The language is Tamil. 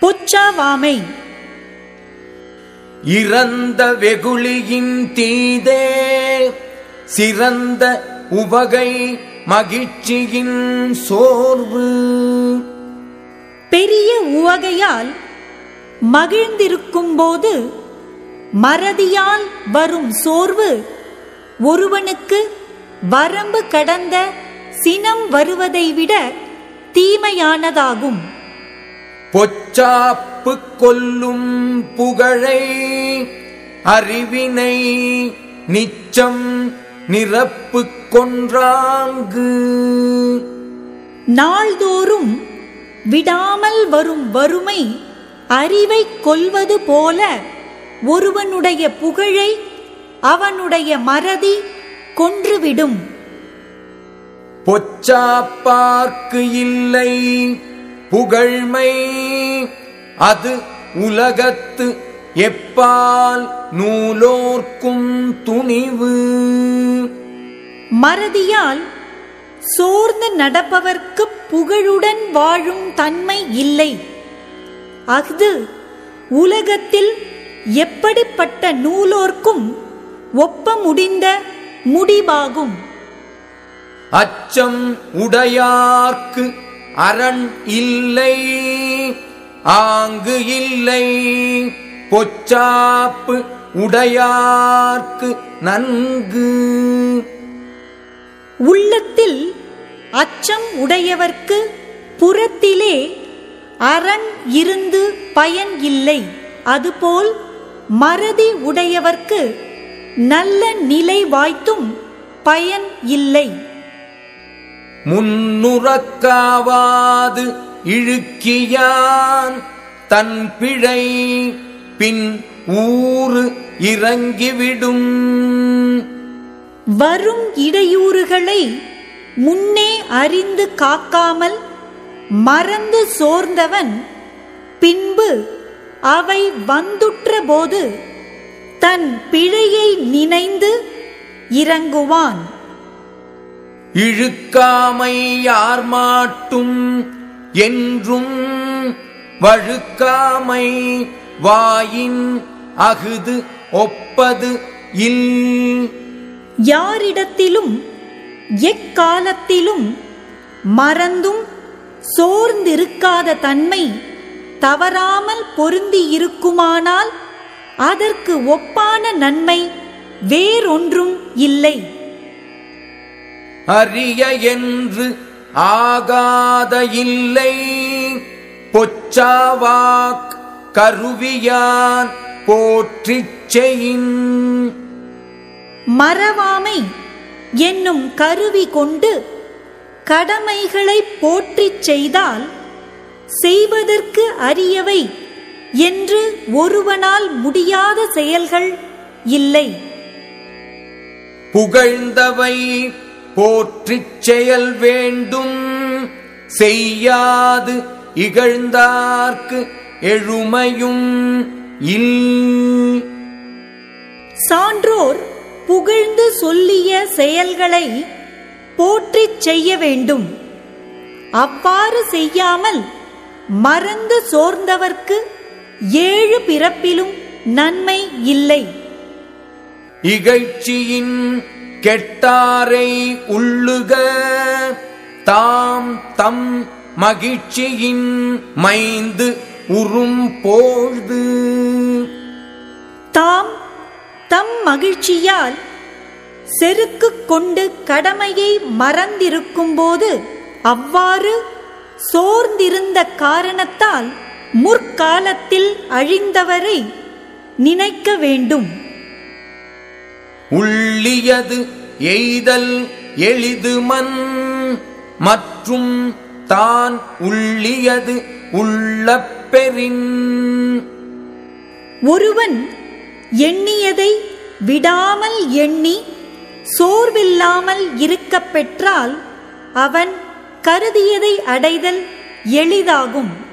பொச்சாவாமை. இறந்த வெகுளியின் தீதே சிறந்த உவகை மகிழ்ச்சியின் சோர்வு. பெரிய உவகையால் மகிழ்ந்திருக்கும்போது மறதியால் வரும் சோர்வு ஒருவனுக்கு வரம்பு கடந்த சினம் வருவதை விட தீமையானதாகும். பொச்சாப்பு கொல்லும் புகழை அறிவினை நிச்சம் நிரப்பு கொன்றாங்கு. நாள்தோறும் விடாமல் வரும் வறுமை அறிவை கொல்வது போல ஒருவனுடைய புகழை அவனுடைய மறதி கொன்றுவிடும். பொச்சாப்பார்க்கு இல்லை புகழ்மை அது உலகத்து எப்பால் நூலோர்க்கும் துணிவு. மறதியால் சோர்ந்து நடப்பவர்க்கு புகழுடன் வாழும் தன்மை இல்லை. அஃது உலகத்தில் எப்படிப்பட்ட நூலோர்க்கும் ஒப்ப முடிந்த முடிவாகும். அச்சம் உடையார்க்கு அரண் இல்லை ஆங்கு இல்லை பொச்சாப்பு உடையார்க்கு நன்கு. உள்ளத்தில் அச்சம் உடையவர்க்கு புறத்திலே அரண் இருந்து பயன் இல்லை. அதுபோல் மறதி உடையவர்க்கு நல்ல நிலை வாய்த்தும் பயன் இல்லை. முன்னுறக்காவாது இழுக்கியான் தன் பிழை பின் ஊறு இறங்கிவிடும். வரும் இடையூறுகளை முன்னே அறிந்து காக்காமல் மறந்து சோர்ந்தவன் பின்பு அவை வந்துற்ற போது தன் பிழையை நினைந்து இறங்குவான். இழுக்காமை யார் மாட்டும் என்றும் வழுக்காமை வாயின் அகுது ஒப்பது இல். யாரிடத்திலும் எக்காலத்திலும் மறந்தும் சோர்ந்திருக்காத தன்மை தவறாமல் பொருந்தி இருக்குமானால் அதற்கு ஒப்பான நன்மை வேறொன்றும் இல்லை. அரிய என்று ஆகாத இல்லை. பொச்சாவாக் கருவியான் போற்றிச் செயின். மறவாமை என்னும் கருவி கொண்டு கடமைகளை போற்றிச் செய்தால் செய்வதற்கு அரியவை என்று ஒருவனால் முடியாத செயல்கள் இல்லை. புகழ்ந்தவை போற்றிச் செயல் வேண்டும். செய்யாது இகழ்ந்தார்க்கு எழுமையும் இல். சான்றோர் புகழ்ந்து சொல்லிய செயல்களை போற்றிச் செய்ய வேண்டும். அவ்வாறு செய்யாமல் மறந்து சோர்ந்தவர்க்கு ஏழு பிறப்பிலும் நன்மை இல்லை. இகழ்ச்சியின் கெட்டாரை உள்ளுக தாம் தம் மகிழ்ச்சியின் மைந்து உறும் பொழுது. தாம் தம் மகிழ்ச்சியால் செருக்கு கொண்டு கடமையை மறந்திருக்கும்போது அவ்வாறு சோர்ந்திருந்த காரணத்தால் முற்காலத்தில் அழிந்தவரை நினைக்க வேண்டும். உள்ளியது எய்தல் எளிது மன் மற்றும் தான் உள்ளியது உள்ள பெறின். ஒருவன் எண்ணியதை விடாமல் எண்ணி சோர்வில்லாமல் இருக்கப் பெற்றால் அவன் கருதியதை அடைதல் எளிதாகும்.